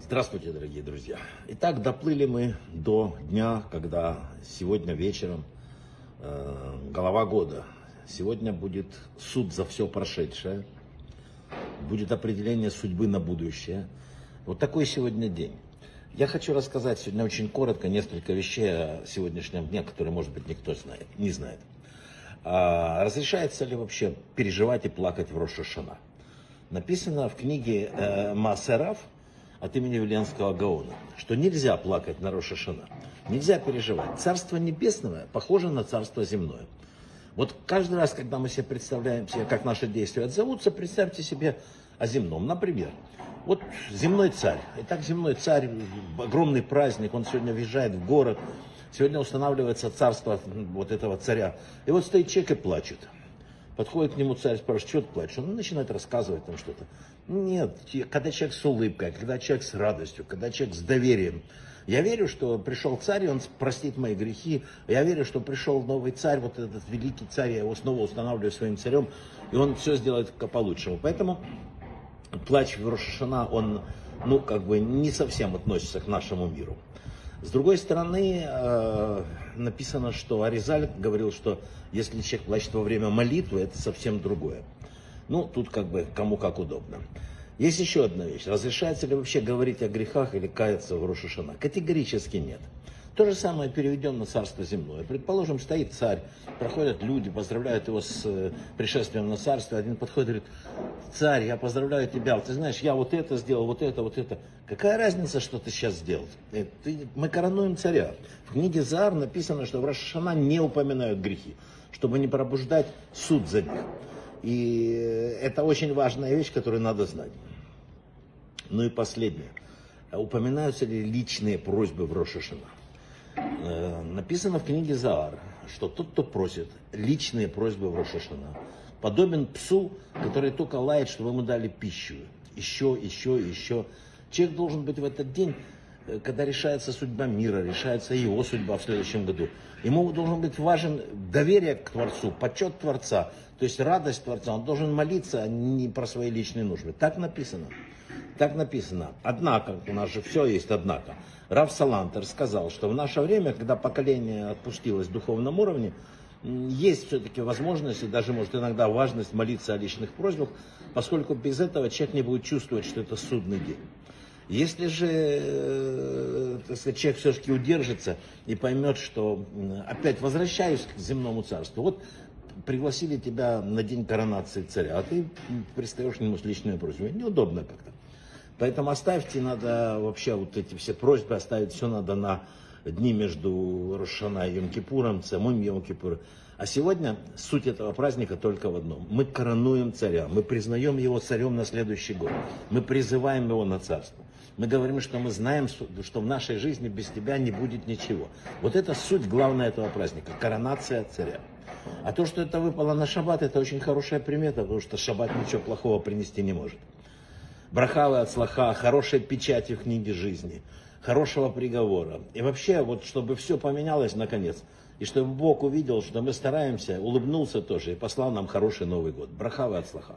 Здравствуйте, дорогие друзья. Итак, доплыли мы до дня, когда сегодня вечером э, голова года. Сегодня будет суд за все прошедшее, будет определение судьбы на будущее. Вот такой сегодня день. Я хочу рассказать сегодня очень коротко несколько вещей о сегодняшнем дне, которые, может быть, никто знает, не знает. А, разрешается ли вообще переживать и плакать в Рошашана? Написано в книге э, Масерав от имени Веленского Гаона, что нельзя плакать на Рошашана, нельзя переживать. Царство небесное похоже на царство земное. Вот каждый раз, когда мы себе представляем себе, как наши действия отзовутся, представьте себе о земном. Например, вот земной царь. Итак, земной царь, огромный праздник, он сегодня въезжает в город, сегодня устанавливается царство вот этого царя. И вот стоит человек и плачет. Подходит к нему царь, спрашивает, что ты плачешь? Он начинает рассказывать там что-то. Нет, когда человек с улыбкой, когда человек с радостью, когда человек с доверием. Я верю, что пришел царь, и он простит мои грехи. Я верю, что пришел новый царь, вот этот великий царь, я его снова устанавливаю своим царем, и он все сделает по лучшему. Поэтому плач в Рошашана, он, ну, как бы не совсем относится к нашему миру. С другой стороны, э, написано, что Аризаль говорил, что если человек плачет во время молитвы, это совсем другое. Ну, тут как бы кому как удобно. Есть еще одна вещь. Разрешается ли вообще говорить о грехах или каяться в Рошашана? Категорически нет. То же самое переведем на царство земное. Предположим, стоит царь, проходят люди, поздравляют его с э, пришествием на царство. Один подходит и говорит, царь, я поздравляю тебя. Ты знаешь, я вот это сделал, вот это, вот это. Какая разница, что ты сейчас сделал? Э, ты, мы коронуем царя. В книге Зар написано, что в Рашашана не упоминают грехи, чтобы не пробуждать суд за них. И это очень важная вещь, которую надо знать. Ну и последнее. Упоминаются ли личные просьбы в Рошашана? Э, написано в книге Заар, что тот, кто просит личные просьбы в Рошашана, подобен псу, который только лает, чтобы ему дали пищу. Еще, еще, еще. Человек должен быть в этот день, э, когда решается судьба мира, решается его судьба в следующем году. Ему должен быть важен доверие к Творцу, почет Творца, то есть радость Творца. Он должен молиться, а не про свои личные нужды. Так написано. Так написано. Однако, у нас же все есть однако. Раф Салантер сказал, что в наше время, когда поколение отпустилось в духовном уровне, есть все-таки возможность и даже, может, иногда важность молиться о личных просьбах, поскольку без этого человек не будет чувствовать, что это судный день. Если же э, так сказать, человек все-таки удержится и поймет, что опять возвращаюсь к земному царству, вот пригласили тебя на день коронации царя, а ты пристаешь к нему с личной просьбой, неудобно как-то. Поэтому оставьте, надо вообще вот эти все просьбы оставить, все надо на дни между Рошана и Йом-Кипуром, самым Йом-Кипуром. А сегодня суть этого праздника только в одном. Мы коронуем царя, мы признаем его царем на следующий год. Мы призываем его на царство. Мы говорим, что мы знаем, что в нашей жизни без тебя не будет ничего. Вот это суть главная этого праздника, коронация царя. А то, что это выпало на шаббат, это очень хорошая примета, потому что шаббат ничего плохого принести не может брахавы от слаха, хорошей печати в книге жизни, хорошего приговора. И вообще, вот чтобы все поменялось наконец, и чтобы Бог увидел, что мы стараемся, улыбнулся тоже и послал нам хороший Новый год. Брахавы от слаха.